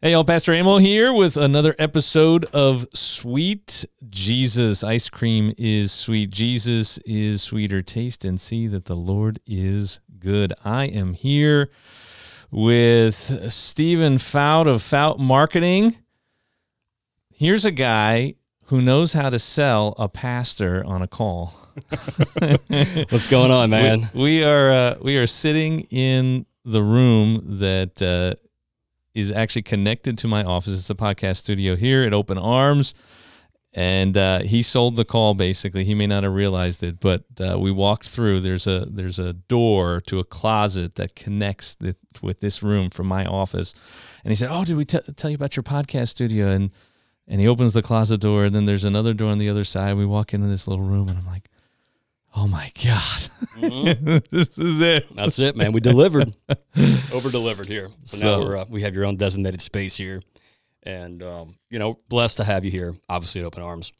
Hey, y'all, Pastor Amo here with another episode of Sweet Jesus. Ice cream is sweet. Jesus is sweeter. Taste and see that the Lord is good. I am here with Stephen Fout of Fout Marketing. Here's a guy who knows how to sell a pastor on a call. What's going on, man? We, we are uh, we are sitting in the room that uh, is actually connected to my office. It's a podcast studio here at Open Arms. And uh, he sold the call basically. He may not have realized it, but uh, we walked through. There's a there's a door to a closet that connects the, with this room from my office. And he said, "Oh, did we t- tell you about your podcast studio?" And and he opens the closet door, and then there's another door on the other side. We walk into this little room, and I'm like, oh my god. Mm-hmm. this is it. That's it man. We delivered. Over delivered here. So, so, now we're uh, we have your own designated space here. And um, you know blessed to have you here obviously at open arms.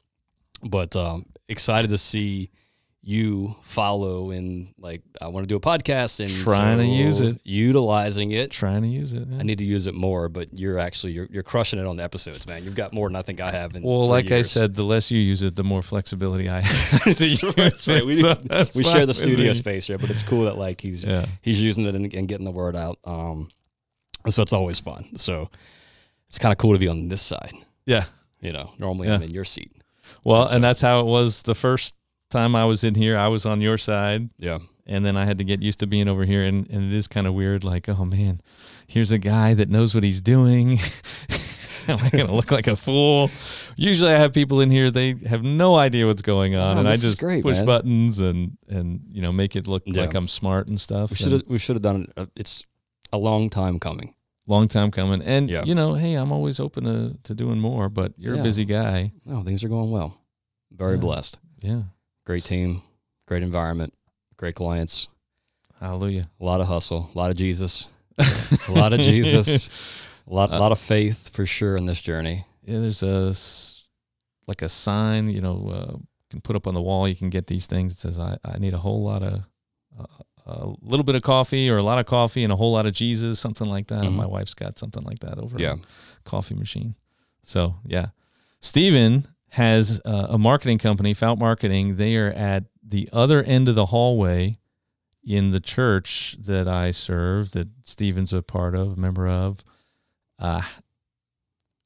But um, excited to see you follow and like I want to do a podcast and trying so to use it, utilizing it, trying to use it. Yeah. I need to use it more, but you're actually you're, you're crushing it on the episodes, man. You've got more than I think I have. In well, like years. I said, the less you use it, the more flexibility I have to use it. We, so we share the studio space here, but it's cool that like he's yeah. he's using it and, and, getting the word out. Um, so it's always fun. So it's kind of cool to be on this side. Yeah, you know, normally yeah. I'm in your seat. Well, so, and that's how it was the first time I was in here, I was on your side. Yeah. And then I had to get used to being over here. And, and it is kind of weird. Like, oh man, here's a guy that knows what he's doing. Am I going to look like a fool? Usually I have people in here, they have no idea what's going on. Oh, and I just great, push man. buttons and, and, you know, make it look yeah. like I'm smart and stuff. We should have, we should have done it. Uh, it's a long time coming. Long time coming. And, yeah. you know, hey, I'm always open to, to doing more, but you're yeah. a busy guy. Oh, things are going well. Very blessed. Yeah. Great team, great environment, great clients. Hallelujah. A lot of hustle, a lot of Jesus, a lot of Jesus, a lot, a lot of faith for sure in this journey. Yeah, there's a like a sign, you know, uh, you can put up on the wall. You can get these things. It says, "I, I need a whole lot of, uh, a little bit of coffee, or a lot of coffee, and a whole lot of Jesus," something like that. Mm-hmm. my wife's got something like that over yeah. coffee machine. So yeah, Stephen has uh, a marketing company, Fout Marketing. They are at the other end of the hallway in the church that I serve, that Stephen's a part of, member of. Uh,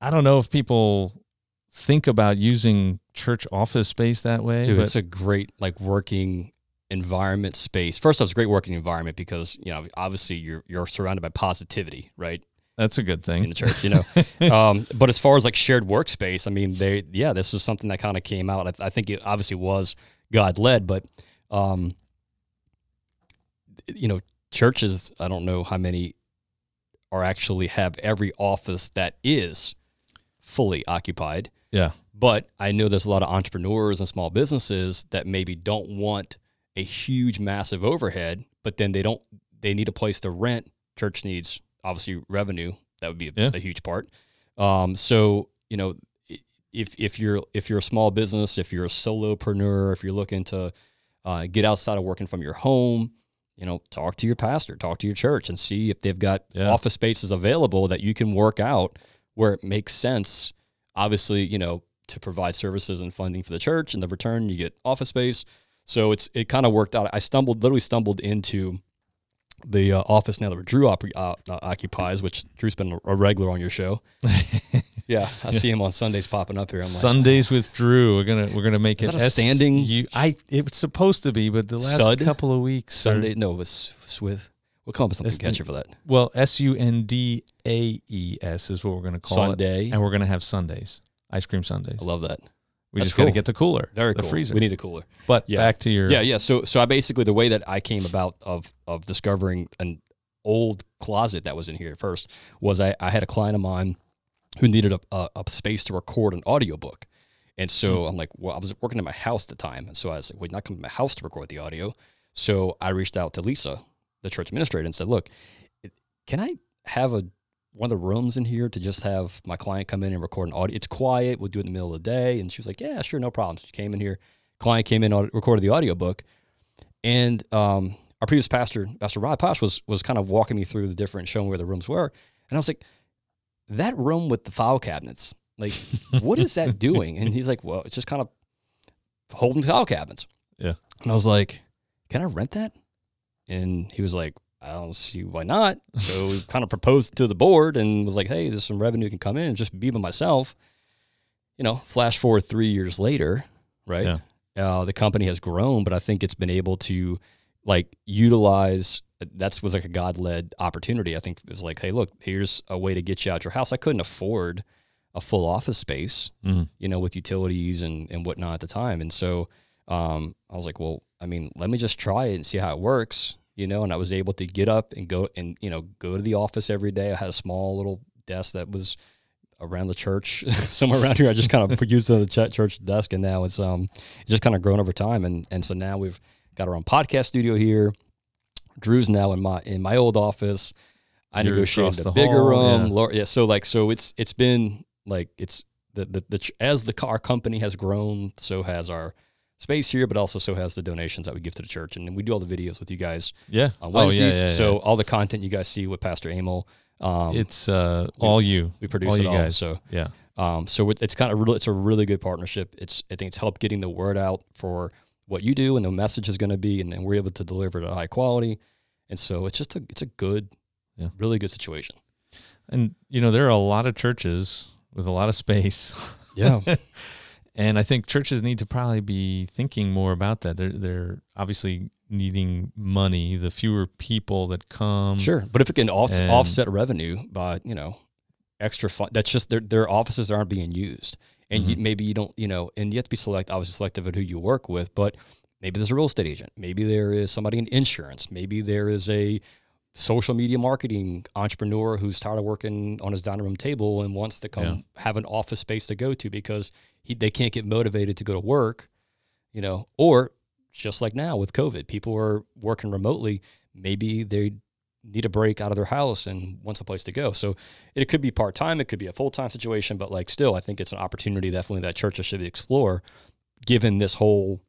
I don't know if people think about using church office space that way. Dude, it's a great like working environment space. First off, it's a great working environment because you know obviously you're you're surrounded by positivity, right? That's a good thing in the church, you know. um, but as far as like shared workspace, I mean, they yeah, this was something that kind of came out. I, I, think it obviously was God led, but um, you know, churches. I don't know how many are actually have every office that is fully occupied. Yeah. But I know there's a lot of entrepreneurs and small businesses that maybe don't want a huge, massive overhead, but then they don't. They need a place to rent. Church needs obviously revenue. That would be a, yeah. a huge part. Um, so you know, if if you're if you're a small business, if you're a solopreneur, if you're looking to uh, get outside of working from your home, you know, talk to your pastor, talk to your church, and see if they've got yeah. office spaces available that you can work out where it makes sense. Obviously, you know, to provide services and funding for the church, and the return you get office space. So it's it kind of worked out. I stumbled, literally stumbled into the uh, office now that Drew op- uh, uh, occupies, which Drew's been a regular on your show. yeah, I see him on Sundays popping up here. I'm Sundays like, with Drew. We're gonna we're gonna make it a standing. You, I it's supposed to be, but the last Sud? couple of weeks. Sunday, are, no, it was with. We'll come up with something catchy for that. Well, S U N D A E S is what we're gonna call Sunday. it, and we're gonna have Sundays, ice cream Sundays. I love that. We That's just cool. got to get the cooler, very the cool. freezer. We need a cooler. But yeah. back to your yeah, yeah. So so I basically the way that I came about of of discovering an old closet that was in here at first was I, I had a client of mine who needed a, a, a space to record an audiobook. And so mm. I'm like, well, I was working at my house at the time. And so I was like, well, not come to my house to record the audio. So I reached out to Lisa, the church administrator, and said, look, can I have a one of the rooms in here to just have my client come in and record an audio? It's quiet. We'll do it in the middle of the day. And she was like, yeah, sure, no problem. She came in here. Client came in, recorded the audiobook. And um, our previous pastor, Pastor Rod Posh, was was kind of walking me through the different, showing where the rooms were, and I was like, that room with the file cabinets, like, what is that doing? And he's like, well, it's just kind of holding file cabinets. Yeah. And I was like, can I rent that? And he was like, I don't see why not. So we kind of proposed to the board and was like, hey, there's some revenue can come in, just be by myself. You know, flash forward three years later, right? Yeah. Uh, the company has grown, but I think it's been able to like utilize that's was like a God led opportunity. I think it was like, hey, look, here's a way to get you out your house. I couldn't afford a full office space, Mhm. you know, with utilities and, and whatnot at the time. And so um, I was like, well, I mean, let me just try it and see how it works, you know. And I was able to get up and go and, you know, go to the office every day. I had a small little desk that was around the church, somewhere around here. I just kind of used the church desk, and now it's um it's just kind of grown over time. And and so now we've got our own podcast studio here. Drew's now in my in my old office. I You're negotiated a the bigger hall, room. yeah. Laura- yeah, so like so it's it's been like it's the the, the as the our company has grown, so has our space here, but also so has the donations that we give to the church, and we do all the videos with you guys Yeah. on Oh, yeah, Wednesdays. yeah, So yeah. all the content you guys see with Pastor Emil, um, it's uh, all you. we produce all it you all. guys. So Yeah. um, so it's kind of really, it's a really good partnership. It's I think it's helped getting the word out for what you do and the message is going to be, and then we're able to deliver it at high quality. And so it's just a it's a good, Yeah. really good situation. And you know, there are a lot of churches with a lot of space. Yeah, and I think churches need to probably be thinking more about that. They're they're obviously needing money. The fewer people that come, sure. But if it can off, offset revenue by you know extra fun, that's just their their offices aren't being used, and you, mm-hmm. maybe you don't you know, and you have to be select obviously selective at who you work with, but. Maybe there's a real estate agent. Maybe there is somebody in insurance. Maybe there is a social media marketing entrepreneur who's tired of working on his dining room table and wants to come Yeah. have an office space to go to because he, they can't get motivated to go to work, you know, or just like now with COVID, people are working remotely. Maybe they need a break out of their house and wants a place to go. So it could be part time, it could be a full time situation, but like still, I think it's an opportunity definitely that churches should explore, given this whole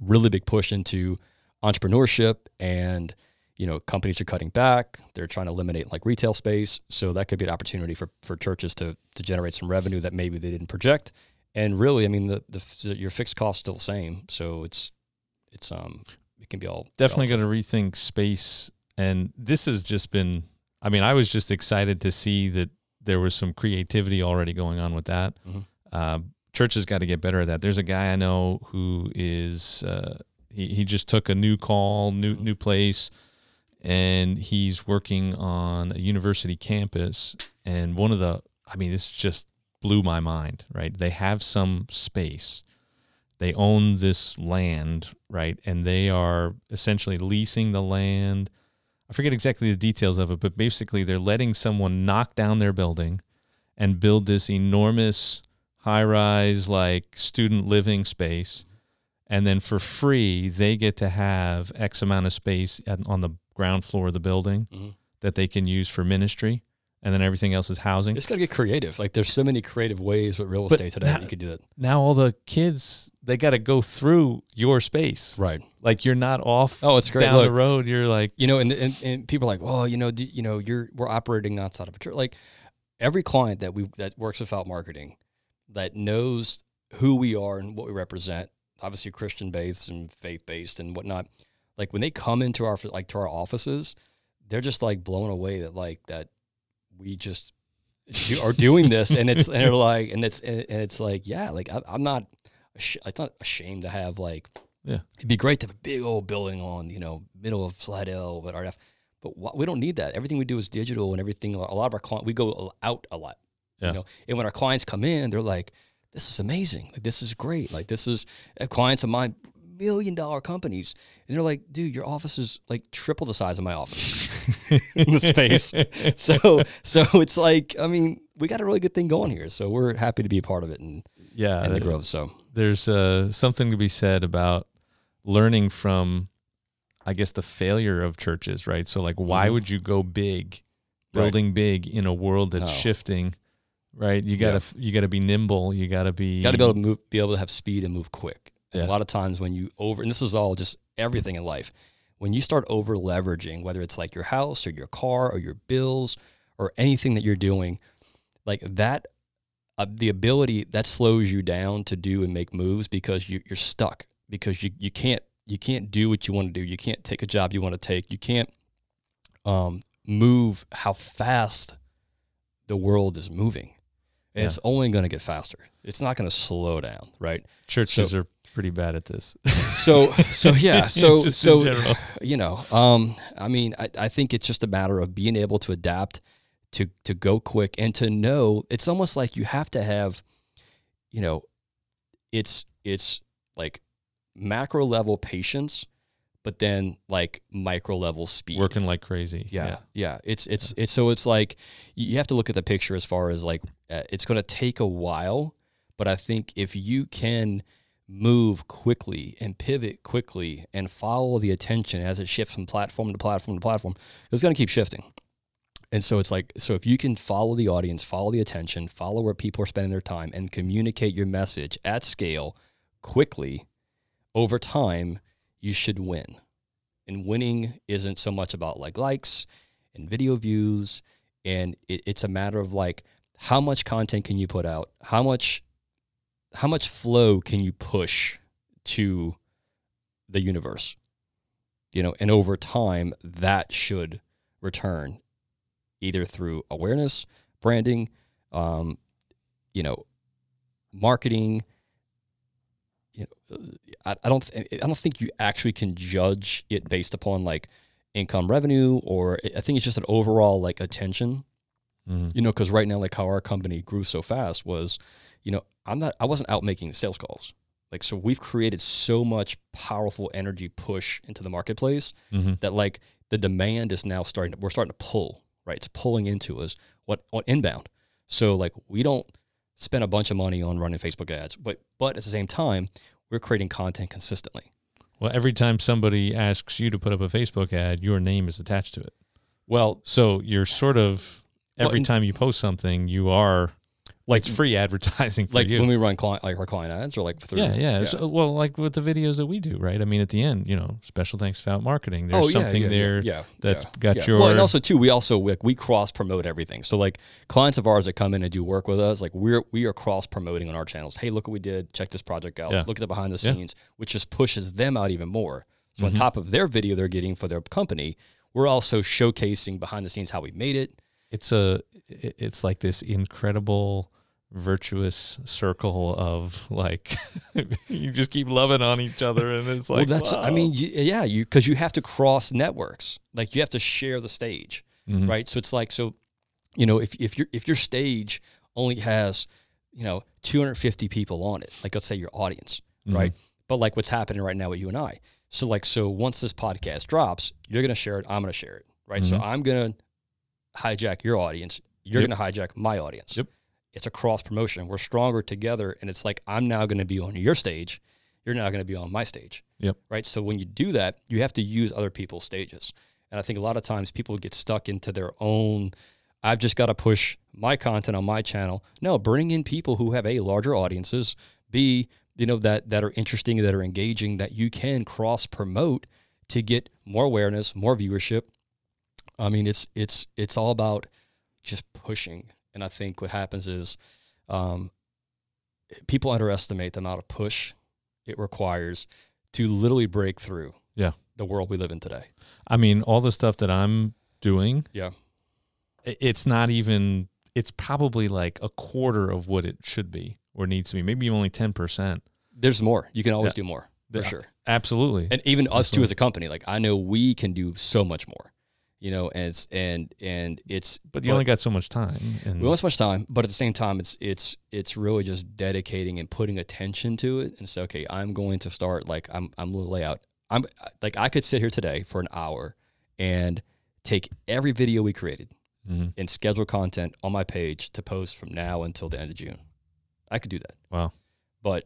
really big push into entrepreneurship and you know companies are cutting back they're trying to eliminate like retail space so that could be an opportunity for for churches to to generate some revenue that maybe they didn't project and really i mean the, the your fixed cost still the same so it's it's um it can be all definitely going to rethink space. And this has just been. I mean, I was just excited to see that there was some creativity already going on with that. Mhm. Uh, church has got to get better at that. There's a guy I know who is uh, he he just took a new call, new Mhm. new place, and he's working on a university campus. And one of the, I mean, this just blew my mind. Right? They have some space. They own this land, right? And they are essentially leasing the land. I forget exactly the details of it, but basically they're letting someone knock down their building and build this enormous high rise like student living space. And then for free, they get to have X amount of space on the ground floor of the building Mhm. that they can use for ministry. And then everything else is housing. it's got to get creative like there's so many creative ways with real But estate today now- you could do that Now all the kids, they got to go through your space. right Like you're not off oh it's great down Look, the road. You're like, you know, and, and and people are like, well, you know, do, you know, you're we're operating outside of a church. Like every client that we that works with Fout Marketing, that knows who we are and what we represent, obviously Christian based and faith based and whatnot. Like when they come into our like to our offices, they're just like blown away that like that we just do, are doing this, and it's and they're like, and it's and it's like, yeah, like I, I'm not, it's not ashamed to have like Yeah. It'd be great to have a big old building on, you know, middle of Slidell, but RF. But wh- we don't need that. Everything we do is digital, and everything. A lot of our clients, we go out a lot. Yeah. You know, and when our clients come in, they're like, "This is amazing. Like this is great. Like this is uh, clients of mine, million dollar companies, and they're like, dude, your office is like triple the size of my office in the space. So, so it's like, I mean, we got a really good thing going here. So we're happy to be a part of it and yeah, and the growth. So there's uh, something to be said about learning from, I guess, the failure of churches, right? So, like, why Mhm. would you go big, Right. building big in a world that's No. shifting, right? You gotta you gotta be nimble. You gotta be got to be able to move, be able to have speed and move quick. Yeah. A lot of times when you over, and this is all just everything in life, when you start over leveraging, whether it's like your house or your car or your bills or anything that you're doing, like that uh, the ability that slows you down to do and make moves because you, you're stuck because you, you can't you can't do what you want to do. You can't take a job you want to take. You can't um, move how fast the world is moving. Yeah. it's only going to get faster. It's not going to slow down right? Churches So- are pretty bad at this. so so yeah so Just so you know um i mean I, I think it's just a matter of being able to adapt to to go quick and to know it's almost like you have to have you know it's it's like macro level patience but then like micro level speed Working like crazy. yeah, yeah. It's it's it's so it's like you you have to look at the picture as far as like uh, it's going to take a while, but I think if you can move quickly and pivot quickly and follow the attention as it shifts from platform to platform to platform, it's going to keep shifting. And so it's like so if you can follow the audience, follow the attention, follow where people are spending their time and communicate your message at scale quickly over time, you should win. And winning isn't so much about like likes and video views. And it, it's a matter of like how much content can you put out? How much how much flow can you push to the universe? You know, and over time that should return either through awareness, branding, um, you know, marketing, you know, I, I don't th- I don't think you actually can judge it based upon like income revenue or I think it's just an overall like attention Mhm. you know because right now like how our company grew so fast was you know i'm not i wasn't out making sales calls like so we've created so much powerful energy push into the marketplace Mhm. that like the demand is now starting to, we're starting to pull right it's pulling into us what what inbound so like we don't spend a bunch of money on running facebook ads but but at the same time we're creating content consistently Well, every time somebody asks you to put up a Facebook ad, your name is attached to it. well So you're sort of every and- time you post something, you are like it's free advertising for like you. when we run client like our client ads or like through yeah, yeah. So, well, like with the videos that we do, right? I mean, at the end, you know, special thanks to Fout Marketing. There's oh, yeah, something yeah, yeah, there yeah, that's yeah, got yeah. your. well, and also too, we also like we cross promote everything. So like clients of ours that come in and do work with us, like we're we are cross promoting on our channels. Hey, look what we did. Check this project out. Yeah. Look at the behind the Yeah. scenes, which just pushes them out even more. So on Mhm. top of their video they're getting for their company, we're also showcasing behind the scenes how we made it. it's a it's like this incredible virtuous circle of like you just keep loving on each other and it's like well, that's I mean, you, yeah, you because you have to cross networks. Like you have to share the stage. Mhm. right? So it's like so, you know, if if your if your stage only has, you know, 250 people on it, like let's say your audience, Mhm. right? But like what's happening right now with you and I. So like so once this podcast drops, you're gonna share it, I'm gonna share it, right? So Mhm. I'm gonna hijack your audience, you're Yep. gonna hijack my audience. Yep. It's a cross promotion. We're stronger together, and it's like I'm now gonna be on your stage, you're now gonna be on my stage. Yep. Right. So when you do that, you have to use other people's stages. And I think a lot of times people get stuck into their own, I've just got to push my content on my channel. No, bring in people who have A, larger audiences, B, you know, that, that are interesting, that are engaging, that you can cross promote to get more awareness, more viewership. I mean, it's, it's, it's all about just pushing. And I think what happens is um, people underestimate the amount of push it requires to literally break through Yeah. the world we live in today. I mean, all the stuff that I'm doing, Yeah. it's not even. It's probably like a quarter of what it should be or needs to be. Maybe only ten percent. There's more. You can always Yeah. do more for Yeah. sure. Absolutely. And even us too as a company, like I know we can do so much more. You know, and it's and and it's but you only got so much time. And we don't so much time, but at the same time, it's it's it's really just dedicating and putting attention to it, and say, okay, I'm going to start like I'm I'm going to lay out. I'm like I could sit here today for an hour and take every video we created Mhm. and schedule content on my page to post from now until the end of June. I could do that. Wow. But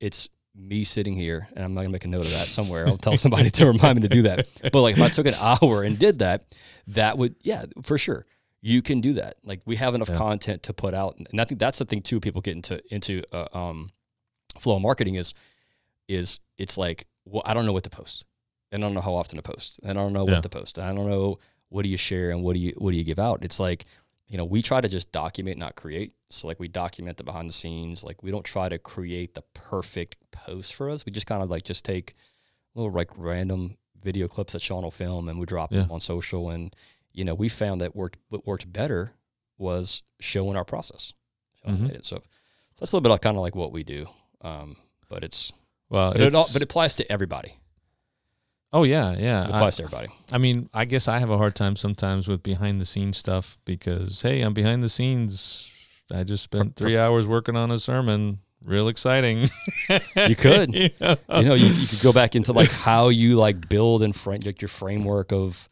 it's me sitting here, and I'm not gonna make a note of that somewhere. I'll tell somebody to remind me to do that. But like if I took an hour and did that, that would yeah, for sure. You can do that. Like we have enough Yeah. content to put out, and I think that's the thing too. People get into into uh, um, flow marketing is is it's like well, I don't know what to post, and I don't know how often to post, and I don't know Yeah. what to post, and I don't know what do you share and what do you what do you give out. It's like you know, we try to just document, not create. So like we document the behind the scenes. Like we don't try to create the perfect post for us. We just kind of like just take little like random video clips that Sean will film and we drop Yeah. them on social. And you know, we found that worked what worked better was showing our process. Showing Mhm. it. So that's a little bit of kind of like what we do. Um, but it's Well, but it, all, but it applies to everybody. Oh yeah, yeah. It I- applies to everybody. I mean, I guess I have a hard time sometimes with behind the scenes stuff because hey, I'm behind the scenes. I just spent three hours working on a sermon. Real exciting. You could. You know? you know, you, you could go back into like how you like build and frame like your framework of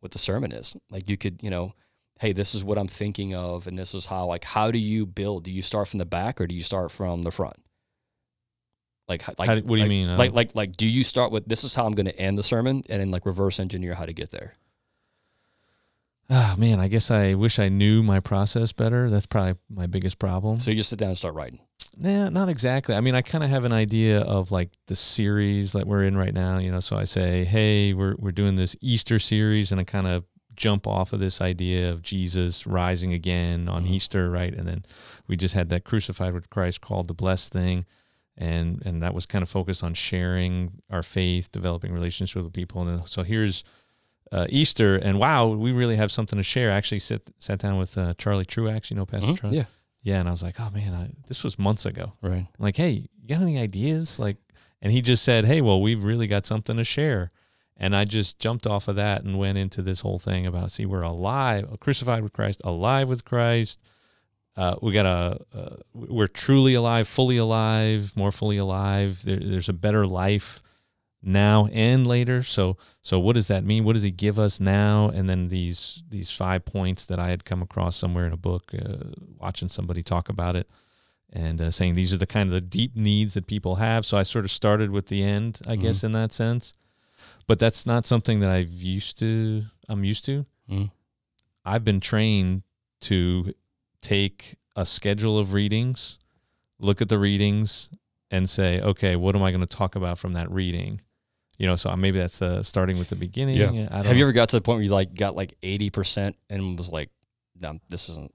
what the sermon is. Like you could, you know, hey, this is what I'm thinking of, and this is how like how do you build? Do you start from the back or do you start from the front? Like, like How what do you like- mean? Uh, Like, like, like, do you start with this is how I'm going to end the sermon, and then like reverse engineer how to get there? Ah, man, I guess I wish I knew my process better. That's probably my biggest problem. So you just sit down and start writing. Nah, not exactly. I mean, I kind of have an idea of like the series that we're in right now, you know. So I say, "Hey, we're we're doing this Easter series," and I kind of jump off of this idea of Jesus rising again on Mhm. Easter, right? And then we just had that crucified with Christ called the blessed thing, and and that was kind of focused on sharing our faith, developing relationships with people. And so here's uh, Easter, and wow, we really have something to share. I actually sit sat down with uh, Charlie Truax, you know, Pastor Mhm. Charlie. Yeah, Yeah, and I was like, oh man, I, this was months ago. right. I'm like, hey, you got any ideas? Like, and he just said, hey, well, we've really got something to share. And I just jumped off of that and went into this whole thing about, see, we're alive, crucified with Christ, alive with Christ. Uh, we got a, uh, we're truly alive, fully alive, more fully alive. There, there's a better life now and later. So, so what does that mean? What does he give us now? And then these these five points that I had come across somewhere in a book, uh, watching somebody talk about it and uh, saying these are the kind of the deep needs that people have. So I sort of started with the end, I guess, in that sense. But that's not something that I've used to. I'm used to. Mhm. I've been trained to take a schedule of readings, look at the readings, and say, okay, what am I going to talk about from that reading? You know, so maybe that's uh, starting with the beginning. Yeah. I don't Have you ever got to the point where you like got like eighty percent and was like, no, this isn't.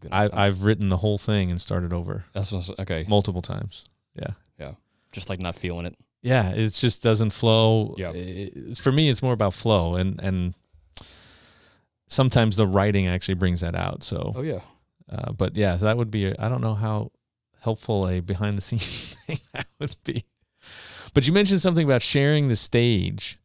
Good I, enough. I've written the whole thing and started over That's what's- okay. multiple times. Yeah. Yeah. Just like not feeling it. yeah it just doesn't flow Yeah. It- for me it's more about flow and and sometimes the writing actually brings that out so Oh yeah. Uh, but yeah that would be I don't know how helpful a behind the scenes thing that would be. But you mentioned something about sharing the stage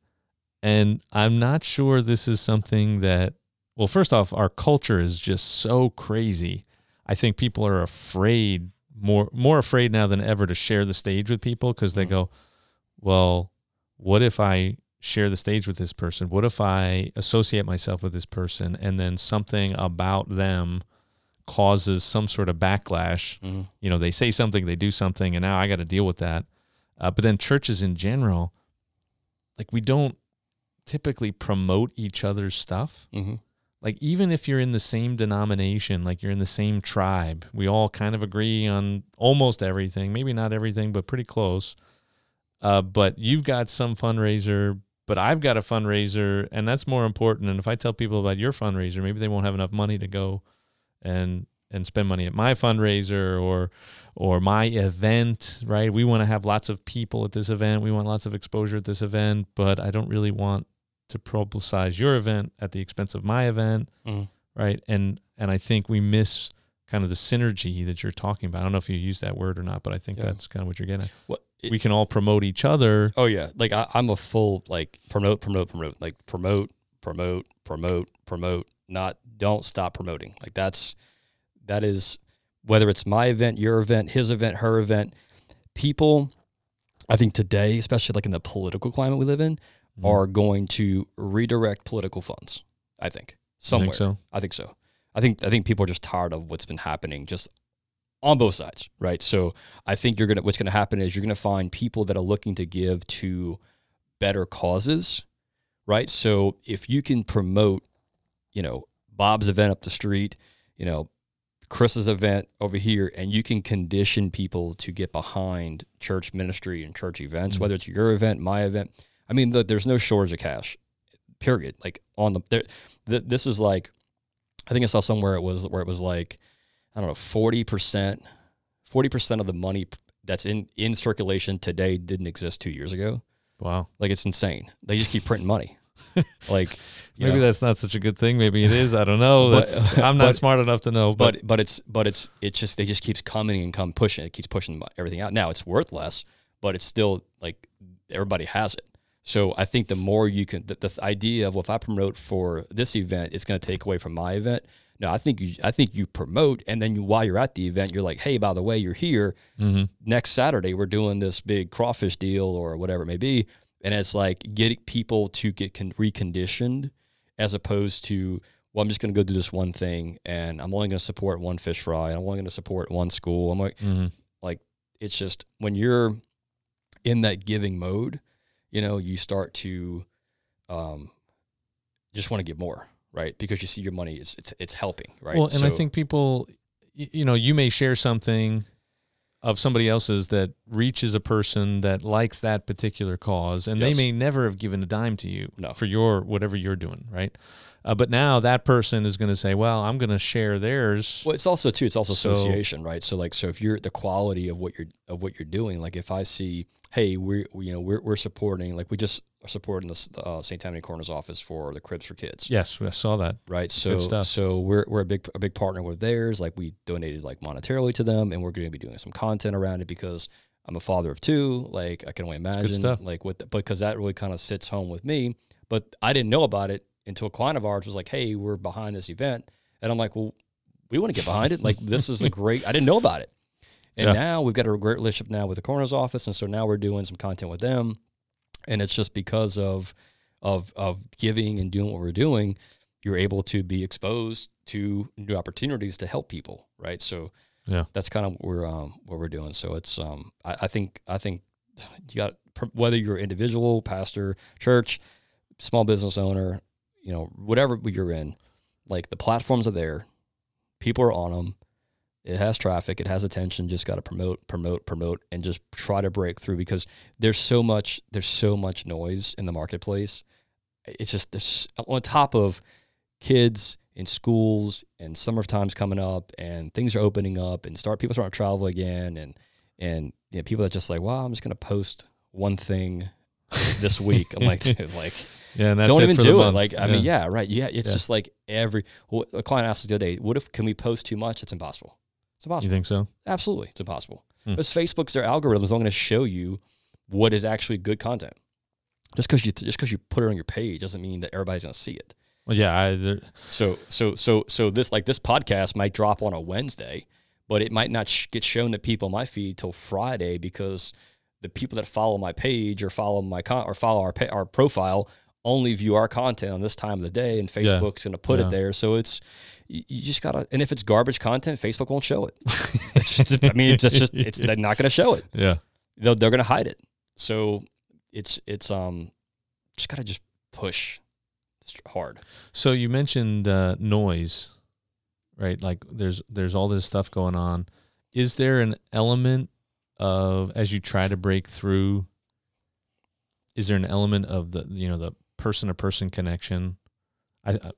and i'm not sure this is something that well first off our culture is just so crazy. I think people are afraid more more afraid now than ever to share the stage with people because they Mhm. go well what if i share the stage with this person? What if i associate myself with this person? And then something about them causes some sort of backlash Mhm. you know they say something they do something and now i got to deal with that uh, but then churches in general like we don't typically promote each other's stuff Mhm. like even if you're in the same denomination like you're in the same tribe we all kind of agree on almost everything maybe not everything but pretty close uh, but you've got some fundraiser but i've got a fundraiser and that's more important and if i tell people about your fundraiser maybe they won't have enough money to go and and spend money at my fundraiser or or my event right we want to have lots of people at this event we want lots of exposure at this event but i don't really want to publicize your event at the expense of my event Mhm. right and and i think we miss kind of the synergy that you're talking about i don't know if you use that word or not but i think Yeah. that's kind of what you're getting at What? it- we can all promote each other oh yeah. Like I, I'm a full like promote, promote, promote. Like promote, promote, promote, promote. Not don't stop promoting. Like that's that is whether it's my event, your event, his event, her event. People, I think today, especially like in the political climate we live in, Mhm. are going to redirect political funds. I think somewhere. think so I think so. I think I think people are just tired of what's been happening just on both sides, right? So I think you're gonna what's gonna happen is you're gonna find people that are looking to give to better causes, right? So if you can promote, you know, Bob's event up the street, you know, Chris's event over here, and you can condition people to get behind church ministry and church events, Mhm. whether it's your event, my event. I mean, look, there's no shortage of cash, period. Like on the there, th- this is like I think I saw somewhere it was where it was like I don't know forty percent, forty percent of the money that's in in circulation today didn't exist two years ago. Wow. Like it's insane. They just keep printing money. like Maybe know, that's not such a good thing. Maybe it is. I don't know. But- That's I'm not but- smart enough to know. But, but but it's but it's it's just they just keeps coming and come pushing. It keeps pushing everything out. Now it's worth less, but it's still like everybody has it. So I think the more you can, the, the idea of well, if I promote for this event, it's going to take away from my event. No, I think you I think you promote, and then you while you're at the event, you're like, hey, by the way, you're here. Mhm. Next Saturday, we're doing this big crawfish deal or whatever it may be, and it's like getting people to get con- reconditioned as opposed to well, I'm just going to go do this one thing, and I'm only going to support one fish fry. and I'm only going to support one school. I'm like, Mhm. it's just when you're in that giving mode, you know, you start to um, just want to give more, right? Because you see your money, it's it's, it's helping, right? Well, and I think people, you know, you may share something of somebody else's that reaches a person that likes that particular cause, and Yes. they may never have given a dime to you No. for your whatever you're doing, right? Uh, but now that person is going to say, "Well, I'm going to share theirs." Well, it's also too. It's also So- association, right? So like, so if you're the quality of what you're of what you're doing, like if I see, hey, we're we, you know we're we're supporting, like we just supporting the uh, St. Tammany Coroner's office for the cribs for kids, Yes, I saw that. right? So stuff. so we're we're a big a big partner with theirs. Like we donated like monetarily to them, and we're going to be doing some content around it because I'm a father of two. Like I can only imagine, stuff. like with because that really kind of sits home with me. But I didn't know about it until a client of ours was like, "Hey, we're behind this event," and I'm like, "Well, we want to get behind it. Like this is a great. I didn't know about it." And Yeah. now we've got a great relationship now with the coroner's office, and so now we're doing some content with them, and it's just because of of of giving and doing what we're doing, you're able to be exposed to new opportunities to help people, right? So Yeah. that's kind of what we're um, what we're doing. So it's um, I, I think I think you got whether you're individual, pastor, church, small business owner, you know, whatever you're in, like the platforms are there, people are on them. It has traffic, it has attention. Just got to promote, promote, promote, and just try to break through because there's so much there's so much noise in the marketplace. It's just there's on top of kids in schools and summertime's coming up and things are opening up and start people start to travel again and and you know, people that just like, wow, I'm just gonna post one thing this week. I'm like, dude, like Yeah, and that's don't it even for the do it. month. Like, I mean, yeah, right. Yeah, it's Yeah. just like every. A client asked us the other day, "What if can we post too much? It's impossible. It's You think so? Absolutely, it's impossible. Hmm. Because Facebook's their algorithm is only going to show you what is actually good content. Just because you just because you put it on your page doesn't mean that everybody's going to see it. Well, yeah. I, So so so so this like this podcast might drop on a Wednesday, but it might not sh- get shown to people on my feed till Friday because the people that follow my page or follow my con- or follow our pa- our profile only view our content on this time of the day, and Yeah. Facebook's going to put Yeah. it there. So it's you just gotta, and if it's garbage content, Facebook won't show it. It's just, I mean, it's just it's they're not going to show it. yeah. They're, they're going to hide it. So it's it's um just gotta just push hard. So you mentioned uh, noise, right? Like there's there's all this stuff going on. Is there an element of as you try to break through? Is there an element of the you know the person to person connection? I, I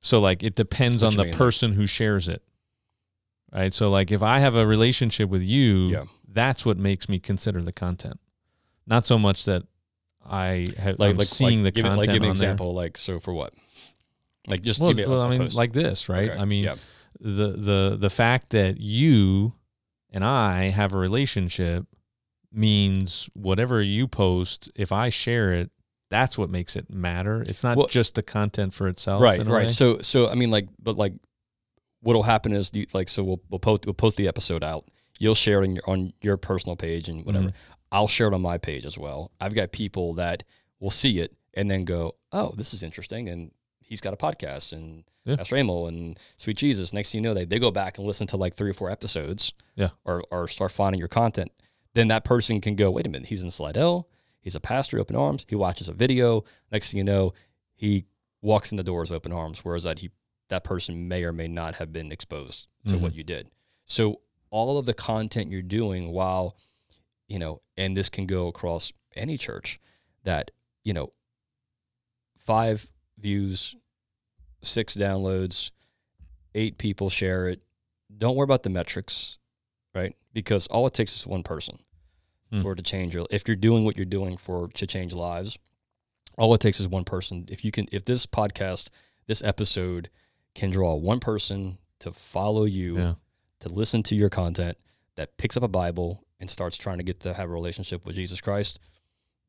so like it depends on the mean, person who shares it, right? So like if I have a relationship with you, Yeah. that's what makes me consider the content, not so much that I have like I'm like seeing like, the give it, content like give an on there. example like so for what like just Well, give me a, well, I mean, post. like this, right? Okay, I mean, yeah. the the the fact that you and I have a relationship means whatever you post, if I share it, that's what makes it matter. It's not Well- just the content for itself. right right way. so so i mean like but like what'll happen is you, like so we'll, we'll post we'll post the episode out you'll share it on your on your personal page and whatever Mhm. i'll share it on my page as well i've got people that will see it and then go oh this is interesting and he's got a podcast and Yeah. Pastor Emil and Sweet Jesus. Next thing you know, they, they go back and listen to like three or four episodes. Yeah. Or, or start finding your content. Then that person can go, wait a minute, he's in Slidell. He's a pastor, open arms. He watches a video. Next thing you know, he walks in the doors, open arms. Whereas that he that person may or may not have been exposed to Mhm. what you did. So all of the content you're doing while, you know, and this can go across any church that, you know, five views, six downloads, eight people share it. Don't worry about the metrics, right? Because all it takes is one person Hmm. for to change your. If you're doing what you're doing for to change lives, all it takes is one person. If you can, if this podcast, this episode, can draw one person to follow you, Yeah. to listen to your content, that picks up a Bible and starts trying to get to have a relationship with Jesus Christ,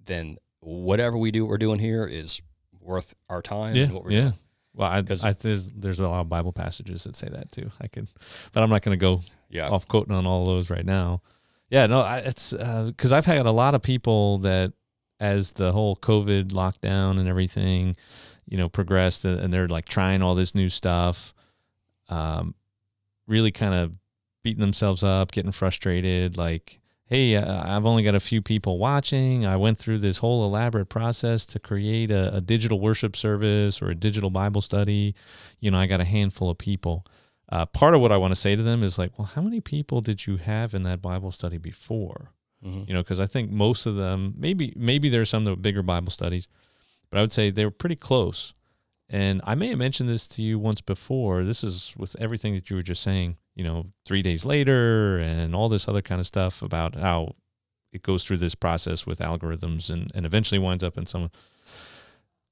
then whatever we do, we're doing here is worth our time. Yeah. and what we're Yeah. doing. Well, I, I there's there's a lot of Bible passages that say that too. I can, but I'm not going to go Yeah. off quoting on all those right now. Yeah, no, I, it's because I've had a lot of people that, as the whole COVID lockdown and everything, you know, progressed, and they're like trying all this new stuff, um, really kind of beating themselves up, getting frustrated, like. Hey, uh, I've only got a few people watching. I went through this whole elaborate process to create a, a digital worship service or a digital Bible study. You know, I got a handful of people uh, part of what I want to say to them is like, well, how many people did you have in that Bible study before? Mhm. You know, because I think most of them, maybe maybe there's some that were bigger Bible studies, but I would say they were pretty close. And I may have mentioned this to you once before. This is with everything that you were just saying. You know, three days later, and all this other kind of stuff about how it goes through this process with algorithms and, and eventually winds up in some.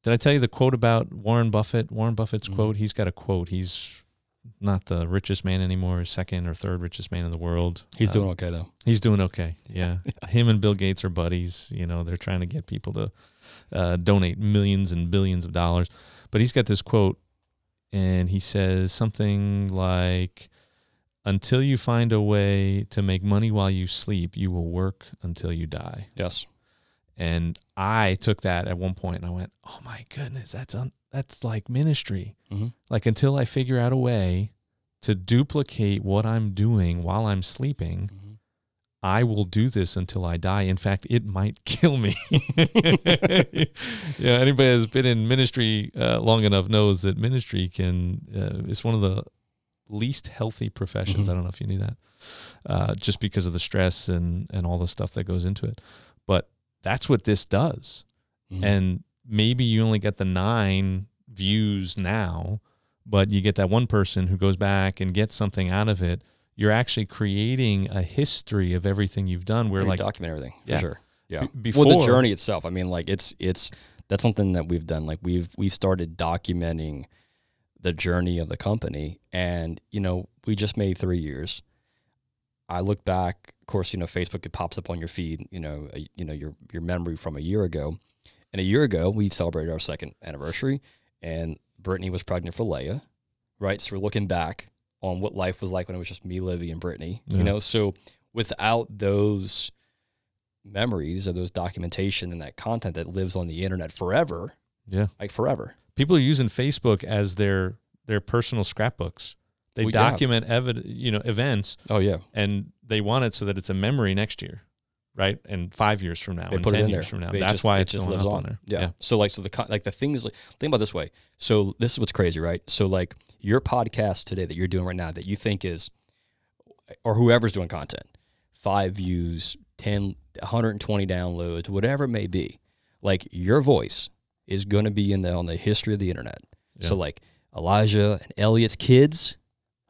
Did I tell you the quote about Warren Buffett? Warren Buffett's Mhm. quote. He's got a quote. He's not the richest man anymore, second or third richest man in the world. He's Uh, doing okay though. He's doing okay. Yeah. Him and Bill Gates are buddies. You know, they're trying to get people to uh, donate millions and billions of dollars. But he's got this quote, and he says something like, Until you find a way to make money while you sleep, you will work until you die. Yes. And I took that at one point and I went, Oh my goodness, that's un- that's like ministry. Mhm. Like until I figure out a way to duplicate what I'm doing while I'm sleeping, Mhm. I will do this until I die. In fact, it might kill me. yeah, anybody that's been in ministry uh, long enough knows that ministry can uh, it's one of the least healthy professions. Mhm. I don't know if you knew that, uh, just because of the stress and and all the stuff that goes into it. But that's what this does. Mhm. And maybe you only get the nine views now, but you get that one person who goes back and gets something out of it. You're actually creating a history of everything you've done. Where Where like document everything for Yeah. sure. Yeah. b- well, the journey itself. I mean, like it's it's that's something that we've done. Like we've we started documenting the journey of the company, and you know we just made three years. I look back, of course, you know Facebook it pops up on your feed, you know, a, you know your your memory from a year ago, and a year ago we celebrated our second anniversary, and Brittany was pregnant for Leia, right? So we're looking back on what life was like when it was just me, Livy, and Brittany, Yeah. you know. So without those memories of those documentation and that content that lives on the internet forever, yeah, like forever. people are using Facebook as their their personal scrapbooks. They Well, yeah. document evid- you know events Oh yeah, and they want it so that it's a memory next year, right? And five years from now, they and put ten it in years there. from now. That's just- why it it's just lives up on. on there. Yeah. So like so the like the things like think about this way. So this is what's crazy, right? So like your podcast today that you're doing right now that you think is or whoever's doing content, five views, 10 120 downloads, whatever it may be. Like your voice is going to be in the on the history of the internet. So like Elijah and Elliot's kids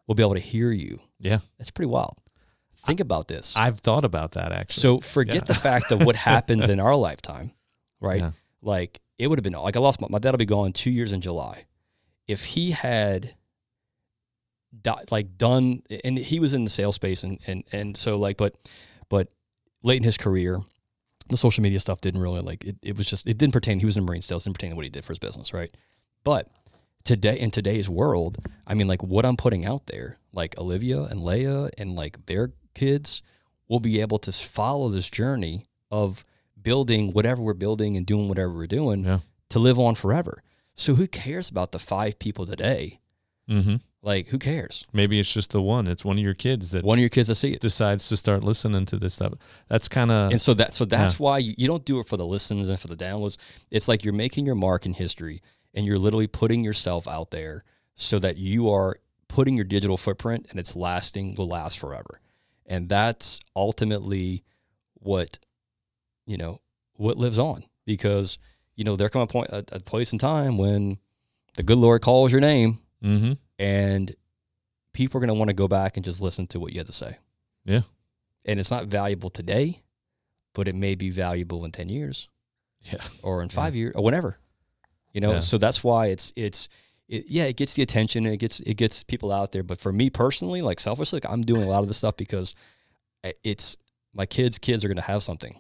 will be able to hear you. Yeah. That's pretty wild. Think about this. I've thought about that actually. So forget Yeah. the fact of what happens in our lifetime, right? Yeah. Like it would have been like I lost my, my dad will be gone two years in July. If he had di- like done and he was in the sales space and and and so like but but late in his career the social media stuff didn't really like it, it was just it didn't pertain he was in marine sales didn't pertain to what he did for his business right but today in today's world i mean like what i'm putting out there like olivia and leia and like their kids will be able to follow this journey of building whatever we're building and doing whatever we're doing Yeah. to live on forever so who cares about the five people today hmm like who cares maybe it's just the one. It's one of your kids that one of your kids to see it decides to start listening to this stuff. That's kind of and so that so that's why you, you don't do it for the listens and for the downloads. It's like you're making your mark in history and you're literally putting yourself out there so that you are putting your digital footprint and it's lasting will last forever. And that's ultimately what you know what lives on because you know there come a point a, a place in time when the good Lord calls your name hmm and people are going to want to go back and just listen to what you had to say. Yeah. And it's not valuable today, but it may be valuable in 10 years Yeah. or in 5 years or whenever. You know, Yeah. so that's why it's it's it, yeah, it gets the attention, it gets it gets people out there, but for me personally, like selfishly, like, I'm doing a lot of this stuff because it's my kids kids are going to have something.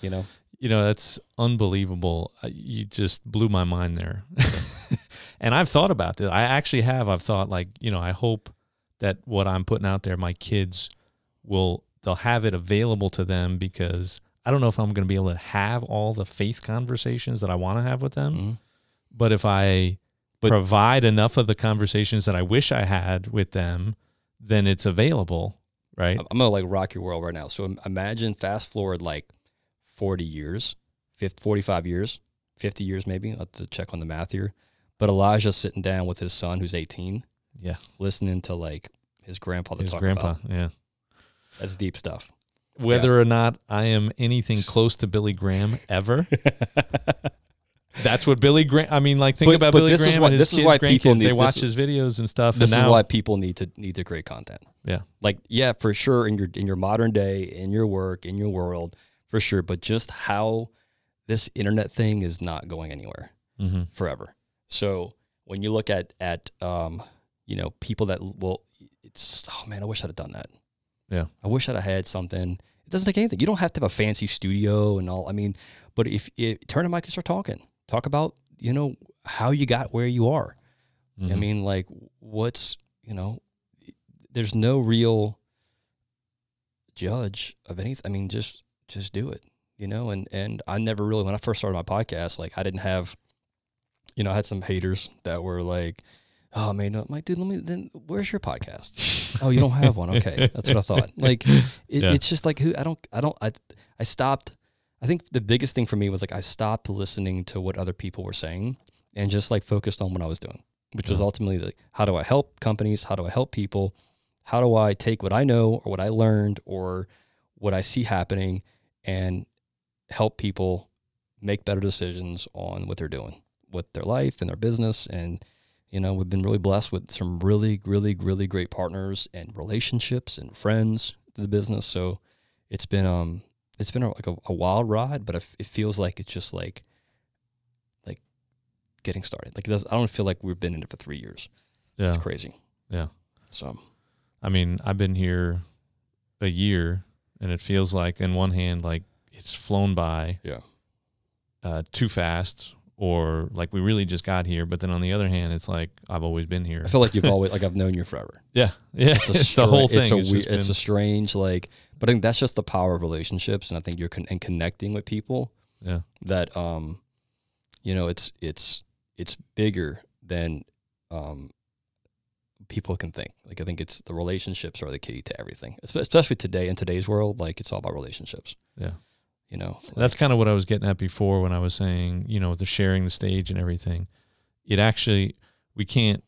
You know. You know, that's unbelievable. Uh, You just blew my mind there. and I've thought about this. I actually have. I've thought like, you know, I hope that what I'm putting out there, my kids will they'll have it available to them because I don't know if I'm going to be able to have all the faith conversations that I want to have with them. Mhm. But if I But- provide enough of the conversations that I wish I had with them, then it's available, right? I'm gonna like rock your world right now. So imagine fast forward like 40 years, 50, 45 years, 50 years maybe. I'll have to check on the math here. But Elijah's sitting down with his son who's 18, Yeah. listening to like his grandfather His talk grandpa, about. yeah. That's deep stuff. Whether or not I am anything close to Billy Graham ever, that's what Billy Graham. I mean, like think But- about but Billy this is Graham why- and his this is why people need- They watch is- his videos and stuff. this and is why people need to need to create content. Yeah. Like yeah, for sure in your in your modern day, in your work, in your world, for sure. But just how this internet thing is not going anywhere. Mhm. forever. So when you look at at um, you know people that will, it's oh man, I wish I'd have done that. Yeah. I wish I'd have had something. It doesn't take anything. You don't have to have a fancy studio and all. I mean, but if, if turn the mic and start talking, talk about you know how you got where you are. I Mhm. mean, like what's you know, there's no real judge of anything. I mean, just just do it, you know. And and I never really when I first started my podcast, like I didn't have, you know, I had some haters that were like, "Oh man, I'm like, dude, let me then. Where's your podcast? oh, you don't have one? Okay, that's what I thought. Like, it, Yeah. it's just like who I don't I don't I I stopped. I think the biggest thing for me was like I stopped listening to what other people were saying and just like focused on what I was doing, which was ultimately like how do I help companies? How do I help people? How do I take what I know or what I learned or what I see happening and help people make better decisions on what they're doing with their life and their business and you know we've been really blessed with some really really really great partners and relationships and friends to the business so it's been um it's been a, like a, a wild ride but it, it feels like it's just like like getting started like it does, i don't feel like we've been in it for three years yeah. it's crazy Yeah. so I mean, I've been here a year, and it feels like, in one hand, like it's flown by, Yeah. uh, too fast, or like we really just got here. But then on the other hand, it's like I've always been here. i feel like you've always like i've known you forever yeah, yeah. it's, a It's, the whole thing. It's a, It's we- a strange like, but I think that's just the power of relationships, and I think you're con- and connecting with people yeah, that um, you know, it's it's it's bigger than um people can think. Like I think it's the relationships are the key to everything, especially today in today's world. Like it's all about relationships. yeah. You know, That's kind of what I was getting at before when I was saying, you know, the sharing the stage and everything. It actually, we can't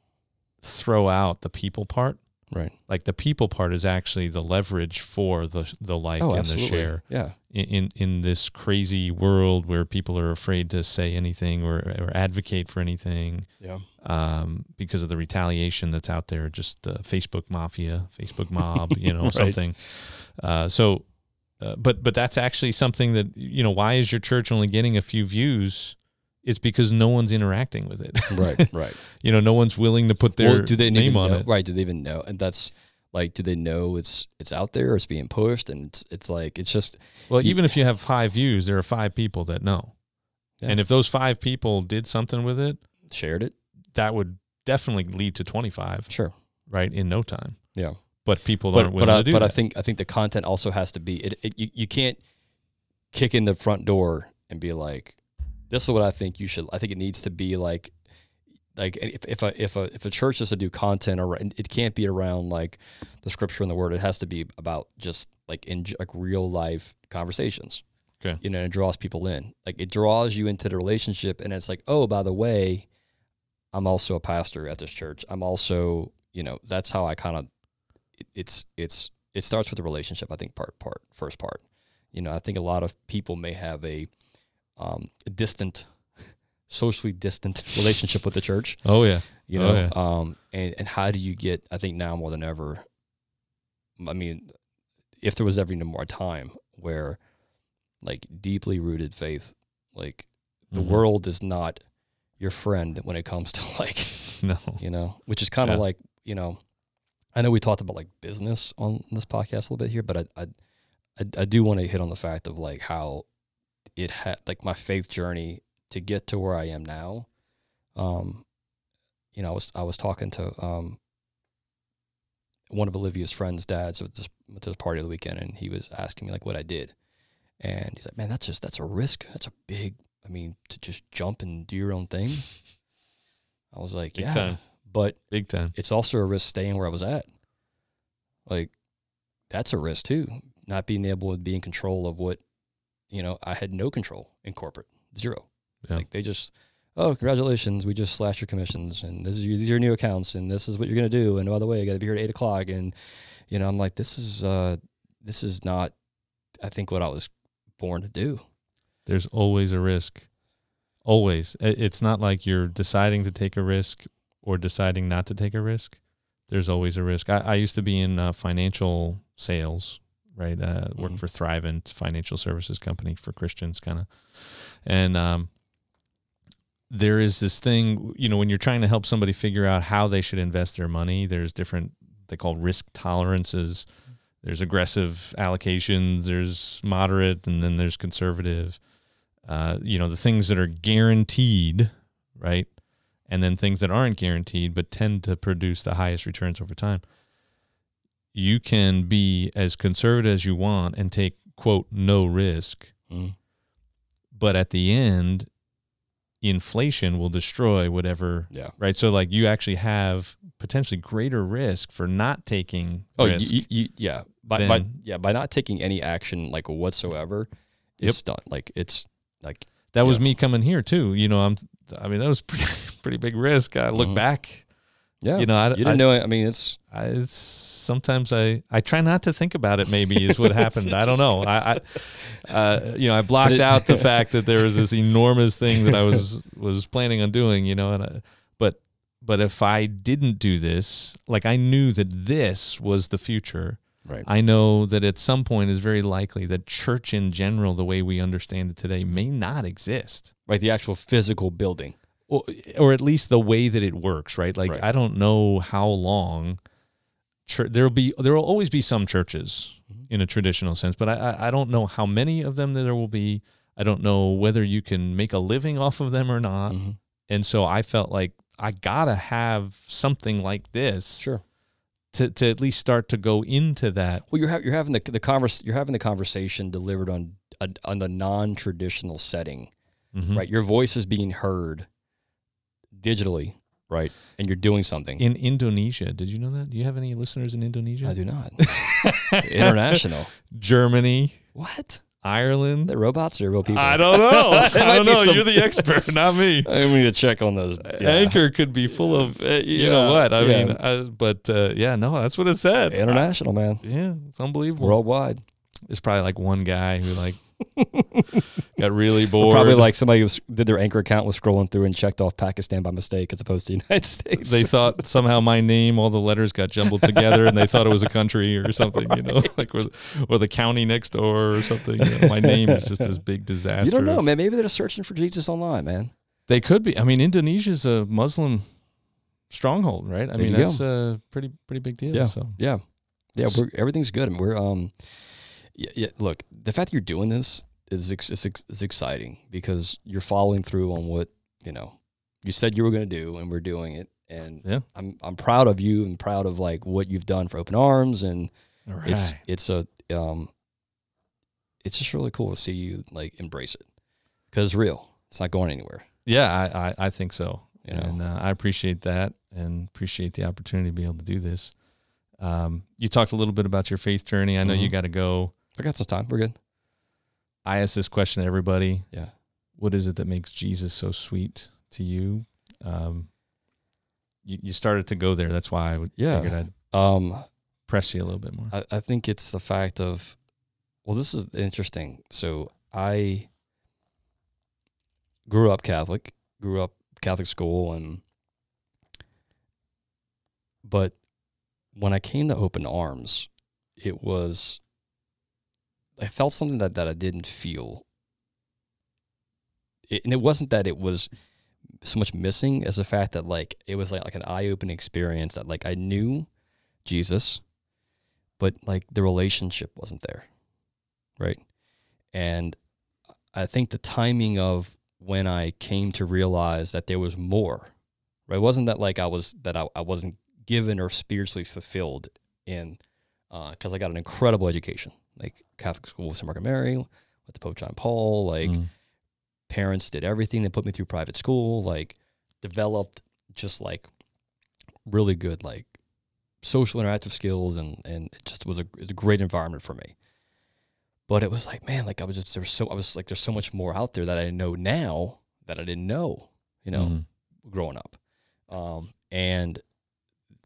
throw out the people part. Right. Like the people part is actually the leverage for the the like oh, and absolutely. the share. Yeah. in, in in this crazy world where people are afraid to say anything or, or advocate for anything Yeah. um, because of the retaliation that's out there, just the Facebook mafia, Facebook mob, you know, Right. something. Uh, so, uh, but but that's actually something that you know. Why is your church only getting a few views? It's because no one's interacting with it. Right. Right. you know, no one's willing to put their well, do they name on know, it. Right. Do they even know? And that's like, do they know it's it's out there? Or it's being pushed, and it's it's like it's just Well, you- even if you have five views, there are five people that know. Yeah. And if those five people did something with it, shared it. that would definitely lead to 25, Sure. right, in no time. Yeah. But people but aren't willing but, I, to do but that. I think I think the content also has to be it, it you, you can't kick in the front door and be like this is what I think you should I think it needs to be like like if, if a if a if a church is to do content or it can't be around like the scripture and the word it has to be about just like in like real life conversations Okay. you know and it draws people in like it draws you into the relationship and it's like oh by the way I'm also a pastor at this church I'm also you know that's how I kind of it, it's it's it starts with the relationship. I think part part first part. You know, I think a lot of people may have a um, a distant socially distant relationship with the church. Oh yeah. You Oh, know, yeah. um, and and how do you get? I think now more than ever. I mean, if there was ever more time where, like, deeply rooted faith, like the Mhm. world is not your friend when it comes to like No. you know, which is kind of Yeah. like, you know, I know we talked about like business on this podcast a little bit here, but I, I, I do want to hit on the fact of like how it had like my faith journey to get to where I am now. Um, you know, I was, I was talking to, um, one of Olivia's friends' dads at this, to this party of the weekend and he was asking me like what I did. And he's like, man, that's just, that's a risk. That's a big, I mean, to just jump and do your own thing. I was like, Big yeah, time. but Big time. it's also a risk staying where I was at. Like, that's a risk too. Not being able to be in control of what, you know, I had no control in corporate, zero. Yeah. Like they just, oh, congratulations, we just slashed your commissions, and this is your, these are your new accounts, and this is what you're gonna do, and by the way, you got to be here at eight o'clock, and you know, I'm like, this is, uh, this is not, I think what I was born to do. There's always a risk. Always. It's not like you're deciding to take a risk or deciding not to take a risk. There's always a risk. I, I used to be in uh, financial sales, right? Uh, worked Mhm. for Thrivent financial services company for Christians, kind of. And um, there is this thing, you know, when you're trying to help somebody figure out how they should invest their money, there's different, they call risk tolerances. There's aggressive allocations, there's moderate, and then there's conservative. Uh, you know, the things that are guaranteed, right? And then things that aren't guaranteed but tend to produce the highest returns over time. You can be as conservative as you want and take, quote, no risk Mm. but at the end inflation will destroy whatever Yeah. right so like you actually have potentially greater risk for not taking Oh, risk you, you, yeah. By, by yeah by not taking any action like whatsoever, it's done. Like it's like that was yeah. me coming here too you know i'm i mean that was pretty pretty big risk i look Mhm. back yeah. you know i, you didn't I, know it. I mean, it's I it's, sometimes i i try not to think about it maybe is what happened i don't know i, I uh, you know i blocked it- out the fact that there was this enormous thing that i was was planning on doing you know and I, but but if i didn't do this like i knew that this was the future right. I know that at some point is very likely that church in general, the way we understand it today, may not exist, Right. The actual physical building. Or, or at least the way that it works. Right? Like Right. I don't know how long. Church, there'll be there will always be some churches Mhm. in a traditional sense, but I, I don't know how many of them there will be. I don't know whether you can make a living off of them or not. Mhm. And so I felt like I gotta have something like this Sure. to, to at least start to go into that. Well, you're ha- you're having the the converse you're having the conversation delivered on a, on the non traditional setting, Mhm. right? Your voice is being heard digitally, right? And you're doing something. in Indonesia. Did you know that? Do you have any listeners in Indonesia? I do not. International. Germany, What? Ireland. The robots are real people. I don't know. I don't know. some- You're the expert, not me. I need to check on those. Yeah. Anchor could be full of, uh, you know what? I yeah. mean, uh, but uh, yeah, no, that's what it said. International, man. yeah, it's unbelievable. Worldwide. It's probably like one guy who like got really bored. Probably like somebody who did their anchor account was scrolling through and checked off Pakistan by mistake as opposed to the United States. they thought somehow my name, all the letters got jumbled together, and they thought it was a country or something, you know, like or, or the county next door or something. You know, my name is just this big disaster. you don't know, man. Maybe they're searching for Jesus online, man. They could be. I mean, Indonesia's a Muslim stronghold, right? I There mean, you go. that's a pretty pretty big deal. Yeah. So Yeah, yeah. We're, everything's good. I mean, we're um, yeah, yeah. Look, the fact that you're doing this is is, is exciting because you're following through on what you know you said you were going to do, and we're doing it. And Yeah. I'm I'm proud of you and proud of like what you've done for Open Arms, and right. it's it's a um, it's just really cool to see you like embrace it because it's real. It's not going anywhere. yeah, I, I I think so, You know. and uh, I appreciate that, and appreciate the opportunity to be able to do this. Um, you talked a little bit about your faith journey. I know you Mhm. got to go. I got some time. We're good. I ask this question to everybody. Yeah. What is it that makes Jesus so sweet to you? Um, you, you started to go there. That's why I would Yeah. figured I'd Um, press you a little bit more. I, I think it's the fact of, well, this is interesting. So I grew up Catholic, grew up Catholic school and but when I came to Open Arms, it was I felt something that, that I didn't feel. It, and it wasn't that it was so much missing as the fact that like it was like, like an eye-opening experience that like I knew Jesus, but like the relationship wasn't there. Right. And I think the timing of when I came to realize that there was more, right? It wasn't that like I was that I, I wasn't given or spiritually fulfilled in because uh, I got an incredible education, like Catholic school with St. Margaret Mary, with the Pope John Paul, like mm. parents did everything. They put me through private school, like developed just like really good like social interactive skills and and it just was a, it was a great environment for me. But it was like, man, like I was just there was so I was like there's so much more out there that I know now that I didn't know, you know, mm growing up. Um, and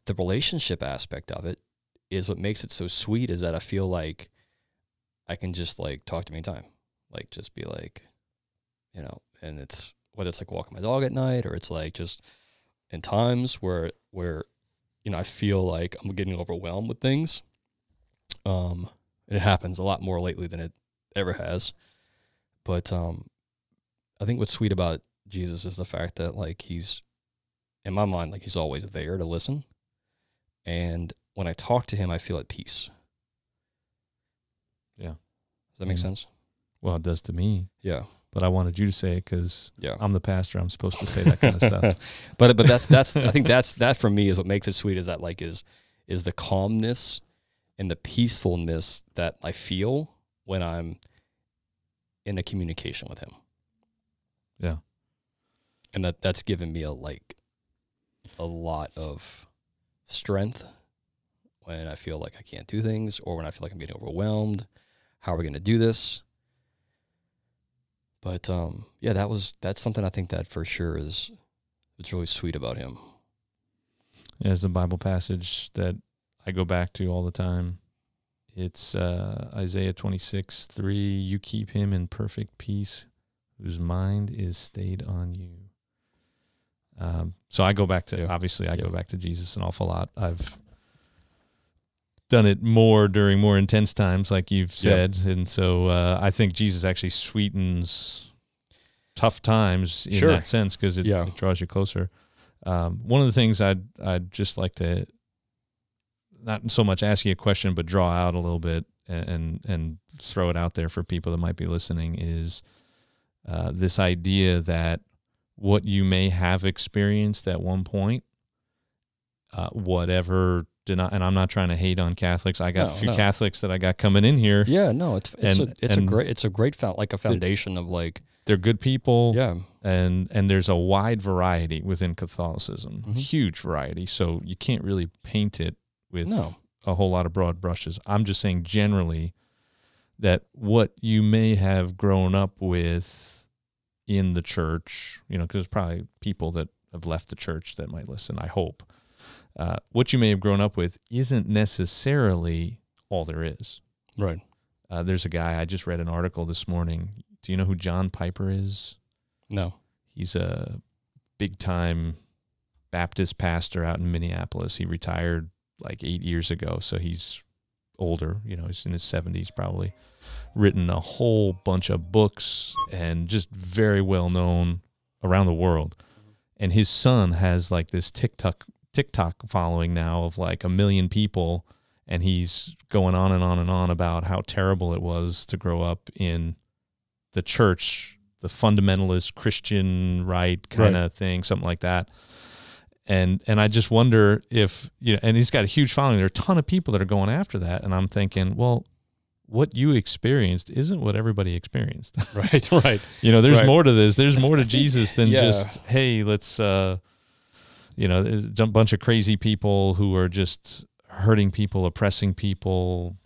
the relationship aspect of it is what makes it so sweet is that I feel like I can just like talk to me anytime. Like just be like, you know, and it's whether it's like walking my dog at night or it's like just in times where where you know I feel like I'm getting overwhelmed with things. Um it happens a lot more lately than it ever has. But um, I think what's sweet about Jesus is the fact that like he's in my mind like he's always there to listen. And when I talk to him, I feel at peace. Yeah. Does that make sense? Well, it does to me. Yeah. But I wanted you to say it because yeah. I'm the pastor. I'm supposed to say that kind of stuff. but but that's that's I think that's that for me is what makes it sweet is that like is is the calmness and the peacefulness that I feel when I'm in a communication with him. Yeah. And that that's given me a like a lot of strength when I feel like I can't do things or when I feel like I'm getting overwhelmed. How are we going to do this? But um, yeah, that was that's something I think that for sure is it's really sweet about him. Yeah, there's a Bible passage that I go back to all the time. It's uh, Isaiah 26, 3. You keep him in perfect peace, whose mind is stayed on you. Um, so I go back to, obviously, I go back to Jesus an awful lot. I've done it more during more intense times, like you've said. Yep. And so uh, I think Jesus actually sweetens tough times in sure. that sense because it, yeah. it, draws you closer. Um, one of the things I'd I'd just like to not so much ask you a question, but draw out a little bit and and throw it out there for people that might be listening is uh, this idea that what you may have experienced at one point, uh, whatever deny, and I'm not trying to hate on Catholics. I got no, a few no. Catholics that I got coming in here. Yeah, no, it's it's and, a it's a great it's a great found like a foundation of like they're good people. Yeah, and and there's a wide variety within Catholicism, mm-hmm. huge variety. So you can't really paint it with no. a whole lot of broad brushes. I'm just saying generally that what you may have grown up with in the church, you know, because there's probably people that have left the church that might listen. I hope uh, what you may have grown up with isn't necessarily all there is. Right. Uh, there's a guy I just read an article this morning. Do you know who John Piper is? No. He's a big time Baptist pastor out in Minneapolis. He retired like eight years ago, so he's older. You know, he's in his seventies probably. Written a whole bunch of books and just very well known around the world. And his son has like this TikTok TikTok following now of like a million people, and he's going on and on and on about how terrible it was to grow up in the church, the fundamentalist Christian right kind Right. of thing, something like that. And and I just wonder if you know, and he's got a huge following. There are a ton of people that are going after that, and I'm thinking, well, what you experienced isn't what everybody experienced. Right. Right. you know, there's Right. more to this. There's more to Jesus than Yeah. just hey, let's uh, you know, there's a bunch of crazy people who are just hurting people, oppressing people,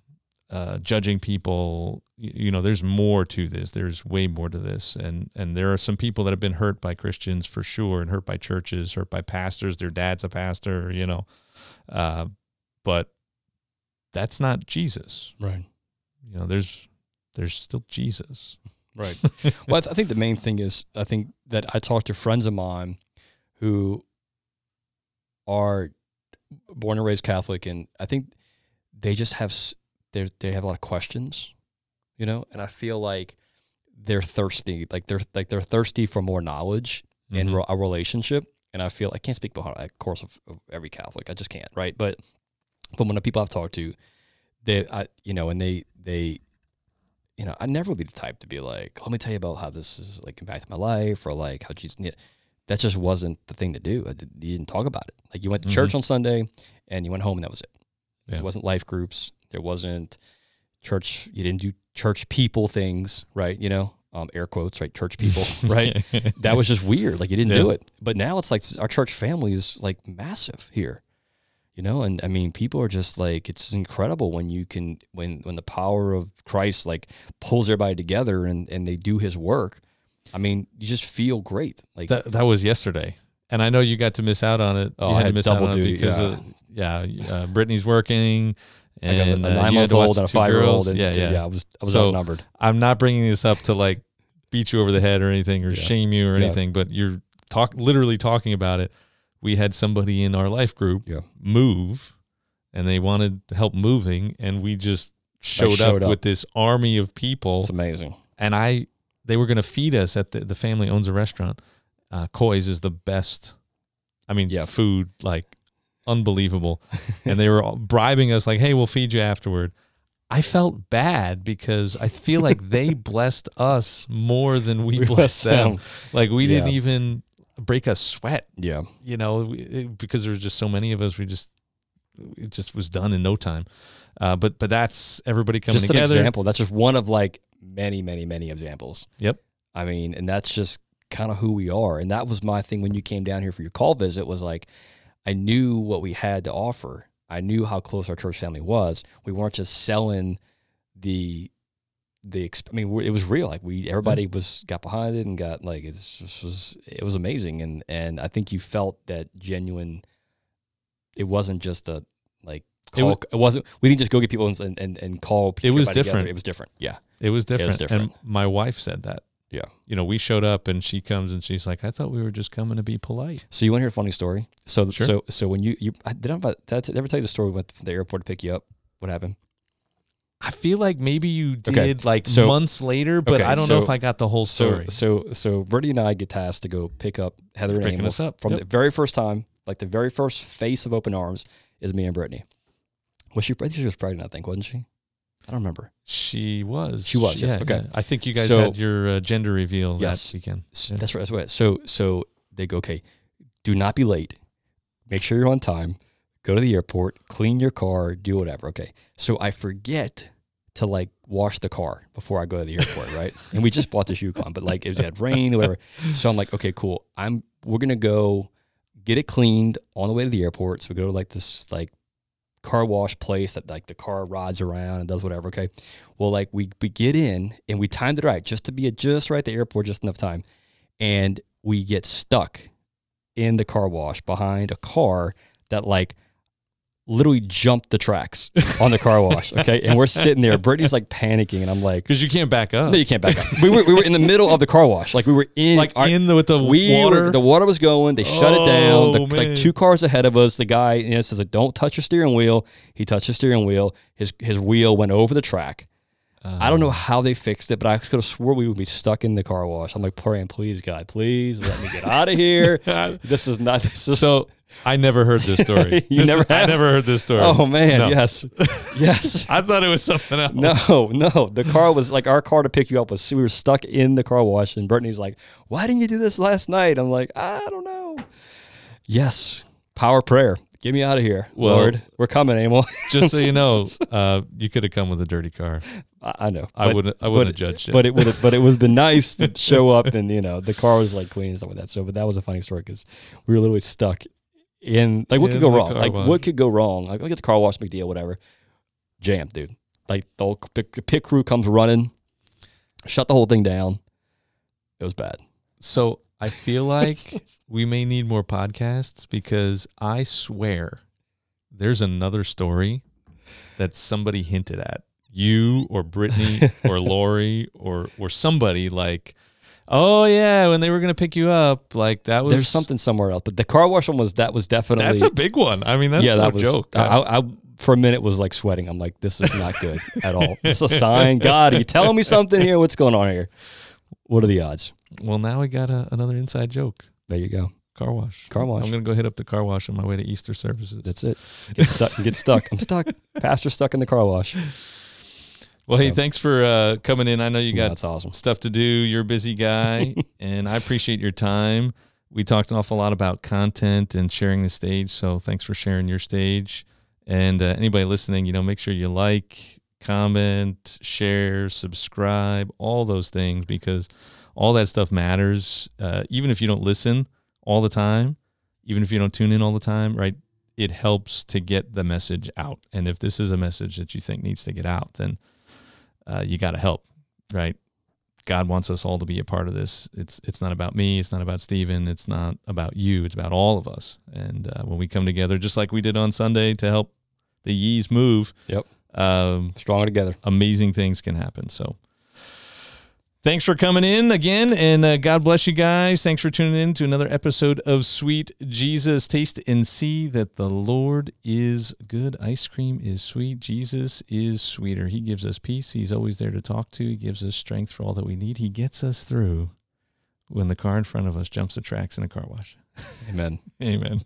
uh, judging people. You, you know, there's more to this. There's way more to this, and and there are some people that have been hurt by Christians for sure, and hurt by churches, hurt by pastors. Their dad's a pastor, you know, uh, but that's not Jesus. Right. You know, there's there's still Jesus. Right. well, I, th- I think the main thing is I think that I talked to friends of mine who are born and raised Catholic, and I think they just have they they have a lot of questions, you know, and I feel like they're thirsty, like they're like they're thirsty for more knowledge in Mhm. ro- a relationship, and I feel I can't speak about of course of, of every Catholic, I just can't, right? But from when the people I've talked to, they, I, you know, and they they you know, I never would be the type to be like, let me tell you about how this is like impacted my life or like how Jesus. Yeah, that just wasn't the thing to do. You didn't talk about it. Like you went to church on Sunday and you went home and that was it. Yeah. There wasn't life groups. There wasn't church. You didn't do church people things, right? You know, um, air quotes, right? Church people, right? that was just weird. Like you didn't do it. But now it's like our church family is like massive here. You know, and I mean, people are just like it's incredible when you can when when the power of Christ like pulls everybody together and and they do His work. I mean, you just feel great. Like that that was yesterday, and I know you got to miss out on it. Oh, you I had to miss double out on duty, it because yeah. of yeah. Uh, Brittany's working, I got a- and a uh, nine had month old and a five year old. And Yeah, yeah. I was I was So- outnumbered. I'm not bringing this up to like beat you over the head or anything or Yeah. shame you or Yeah. anything, but you're talk literally talking about it. We had somebody in our life group Yeah. move, and they wanted help moving, and we just showed, showed up, up. with this army of people, It's amazing. and I they were going to feed us at the the family owns a restaurant. Uh, Koi's is the best. I mean, Yeah. food like unbelievable, and they were all bribing us like, "Hey, we'll feed you afterward." I felt bad because I feel like they blessed us more than we, We blessed them. them. Like we didn't even break a sweat, Yeah. you know, we- it- because there was just so many of us. We just it just was done in no time. Uh, but but that's everybody coming just together. an example. That's just one of like many, many, many examples. Yep. I mean, and that's just kind of who we are. And that was my thing when you came down here for your call visit was like, I knew what we had to offer. I knew how close our church family was. We weren't just selling the the. exp- I mean, it was real. Like we, everybody was got behind it and got like it's just was it was amazing. And and I think you felt that genuine. It wasn't just a like It call. wa- It, wasn't. We didn't just go get people and and, and call. People It was everybody together. different. It was different. Yeah. It was different. It was different. And my wife said that. Yeah. You know, we showed up and she comes and she's like, I thought we were just coming to be polite. So you want to hear a funny story? So Sure. so so when you you I, did I, did I ever tell you the story? We went to the airport to pick you up. What happened? I feel like maybe you did Okay. like So- months later, but okay, I don't know if I got the whole story. so so Brittany and I get tasked to go pick up Heather and Amos us up, from yep. the very first time, like the very first face of Open Arms is me and Brittany. Was she? I think she was pregnant. I think wasn't she? I don't remember. she was. She was, yes, yeah, okay. yeah. I think you guys So- had your uh, gender reveal Yes. that weekend. Yeah. That's right. That's right. So so they go, okay, do not be late. Make sure you're on time. Go to the airport, clean your car, do whatever. Okay. So I forget to like wash the car before I go to the airport, right? And we just bought this Yukon, but like it was had rain or whatever. So I'm like, okay, cool. I'm we're gonna go get it cleaned on the way to the airport. So we go to like this like car wash place that like the car rides around and does whatever. Okay. Well, like we we get in and we timed it right just to be at just right at the airport, just enough time, and we get stuck in the car wash behind a car that like literally jumped the tracks on the car wash. Okay, and we're sitting there. Brittany's like panicking, and I'm like, Because you can't back up. no, you can't back up. We were we were in the middle of the car wash, like we were in like our- in the with the we water. Were, the water was going. They shut it Oh, down. The, oh, like two cars ahead of us. The guy you know, says, like, "Don't touch your steering wheel." He touched the steering wheel. His his wheel went over the track. I don't know oh. how they fixed it, but I could have swore we would be stuck in the car wash. I'm like praying, please, God, please let me get out of here. this is not. This is so I never heard this story. You This- never I never heard this story. Oh man, No. yes, yes. I thought it was something else. No, no. The car was like our car to pick you up was we were stuck in the car wash, and Brittany's like, "Why didn't you do this last night?" I'm like, "I don't know." Yes, power prayer. Get me out of here, Well- Lord. We're coming, Emil. Just so you know, uh, you could have come with a dirty car. I, I know. I wouldn't. I wouldn't but- have judged it. But it would. But it would been nice to show up, and you know, the car was like clean and stuff like that. So, but that was a funny story because we were literally stuck in like what In could go wrong? Like wash. what could go wrong? Like I get the car wash, big deal, whatever. Jam, dude. Like the whole pit, pit crew comes running, shut the whole thing down. It was bad. so I feel like we may need more podcasts because I swear there's another story that somebody hinted at you or Brittany or Lori or or somebody like, oh yeah, when they were gonna pick you up, like that was There's something somewhere else, but the car wash one was that was definitely That's a big one. I mean, that's yeah, no that was joke. I, I, I for a minute was like sweating. I'm like, this is not good at all. It's a sign. God, are you telling me something here? What's going on here? What are the odds? well, now we got a, another inside joke. There you go. Car wash. Car wash. I'm gonna go hit up the car wash on my way to Easter services. That's it. Get stuck. Get stuck. I'm stuck. Pastor stuck in the car wash. Well, hey, thanks for uh, coming in. I know you Yeah, got that's awesome. stuff to do. You're a busy guy, and I appreciate your time. We talked an awful lot about content and sharing the stage. So thanks for sharing your stage. And uh, anybody listening, you know, make sure you like, comment, share, subscribe, all those things because all that stuff matters. Uh, even if you don't listen all the time, even if you don't tune in all the time, right? It helps to get the message out. And if this is a message that you think needs to get out, then uh, you got to help, right? God wants us all to be a part of this. It's it's not about me. It's not about Stephen. It's not about you. It's about all of us. And uh, when we come together, just like we did on Sunday, to help the Yees move, Yep. um, Stronger together. amazing things can happen. So. Thanks for coming in again, and uh, God bless you guys. Thanks for tuning in to another episode of Sweet Jesus. Taste and see that the Lord is good. Ice cream is sweet. Jesus is sweeter. He gives us peace. He's always there to talk to. He gives us strength for all that we need. He gets us through when the car in front of us jumps the tracks in a car wash. Amen. Amen.